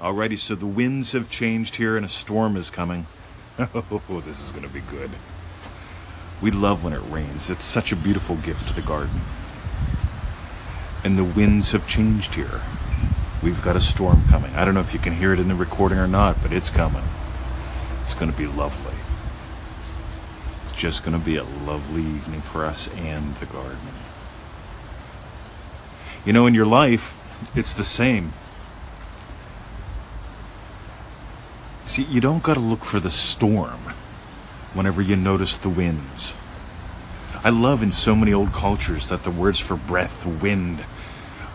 Alrighty, so the winds have changed here and a storm is coming. Oh, this is going to be good. We love when it rains. It's such a beautiful gift to the garden. And the winds have changed here. We've got a storm coming. I don't know if you can hear it in the recording or not, but it's coming. It's going to be lovely. It's just going to be a lovely evening for us and the garden. You know, in your life, it's the same. See, you don't got to look for the storm whenever you notice the winds. I love in so many old cultures that the words for breath, wind,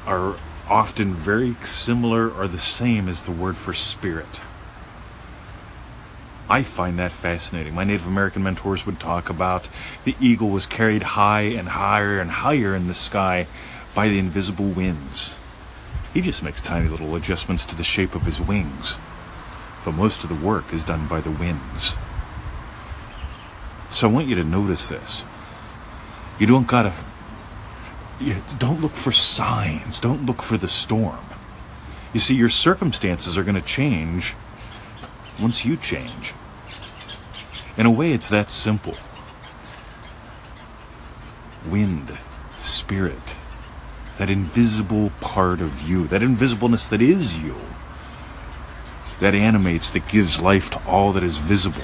are often very similar or the same as the word for spirit. I find that fascinating. My Native American mentors would talk about the eagle was carried high and higher and higher in the sky by the invisible winds. He just makes tiny little adjustments to the shape of his wings but most of the work is done by the winds. So I want you to notice this. You don't gotta. You don't look for signs. Don't look for the storm. You see, your circumstances are to change once you change. In a way, it's that simple. Wind, spirit, that invisible part of you, that invisibleness that is you that animates, that gives life to all that is visible,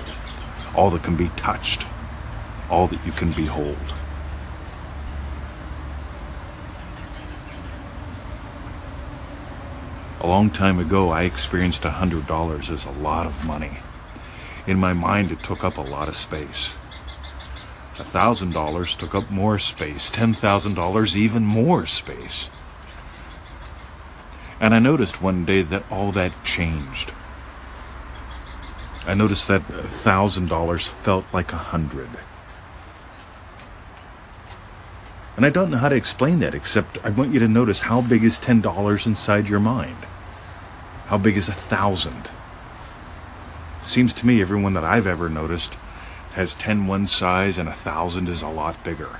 all that can be touched, all that you can behold. A long time ago, I experienced $100 as a lot of money. In my mind, it took up a lot of space. $1,000 took up more space, $10,000 even more space. And I noticed one day that all that changed. I noticed that $1,000 felt like a hundred. And I don't know how to explain that except I want you to notice how big is $10 inside your mind? How big is a thousand? Seems to me everyone that I've ever noticed has 10 one size and a thousand is a lot bigger.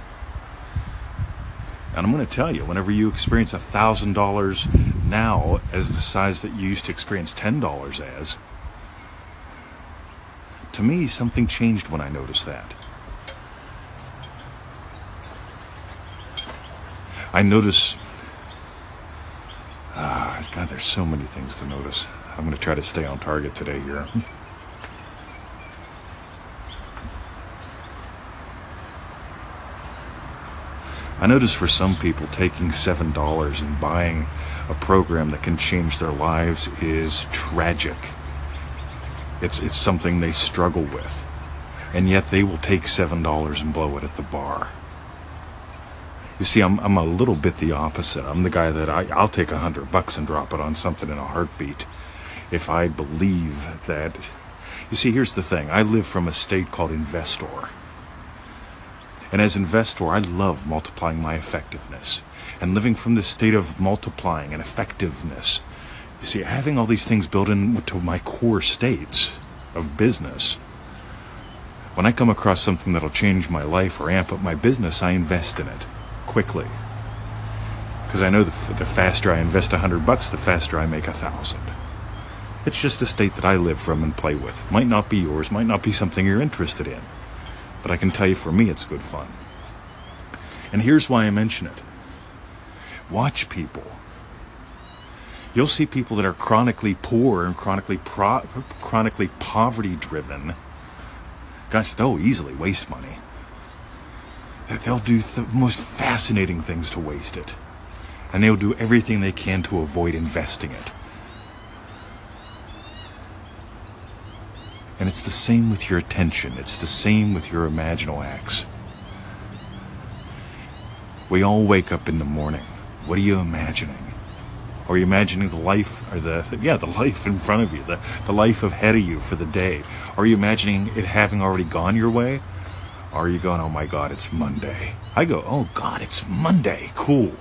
And I'm going to tell you, whenever you experience a thousand dollars now as the size that you used to experience ten dollars as, to me, something changed when I noticed that. I notice. Ah, God, there's so many things to notice. I'm going to try to stay on target today here. I notice for some people, taking $7 and buying a program that can change their lives is tragic. It's, it's something they struggle with. And yet they will take $7 and blow it at the bar. You see, I'm, I'm a little bit the opposite. I'm the guy that I, I'll take a hundred bucks and drop it on something in a heartbeat if I believe that. You see, here's the thing I live from a state called Investor. And as investor, I love multiplying my effectiveness. And living from this state of multiplying and effectiveness you see, having all these things built into my core states of business, when I come across something that'll change my life or amp up my business, I invest in it quickly. Because I know the, the faster I invest a hundred bucks, the faster I make a thousand. It's just a state that I live from and play with. Might not be yours, might not be something you're interested in. But I can tell you for me, it's good fun. And here's why I mention it watch people You'll see people that are chronically poor and chronically pro- chronically poverty driven. Gosh, they'll easily waste money. They'll do the most fascinating things to waste it. And they'll do everything they can to avoid investing it. And it's the same with your attention. It's the same with your imaginal acts. We all wake up in the morning. What are you imagining? Are you imagining the life or the yeah the life in front of you, the the life ahead of you for the day? Are you imagining it having already gone your way? Or are you going, oh my God, it's Monday? I go, oh God, it's Monday. Cool.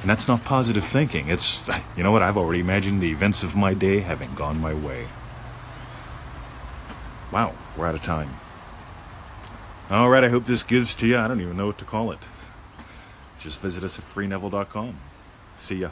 And that's not positive thinking. It's, you know what, I've already imagined the events of my day having gone my way. Wow, we're out of time. All right, I hope this gives to you. I don't even know what to call it. Just visit us at freeneville.com. See ya.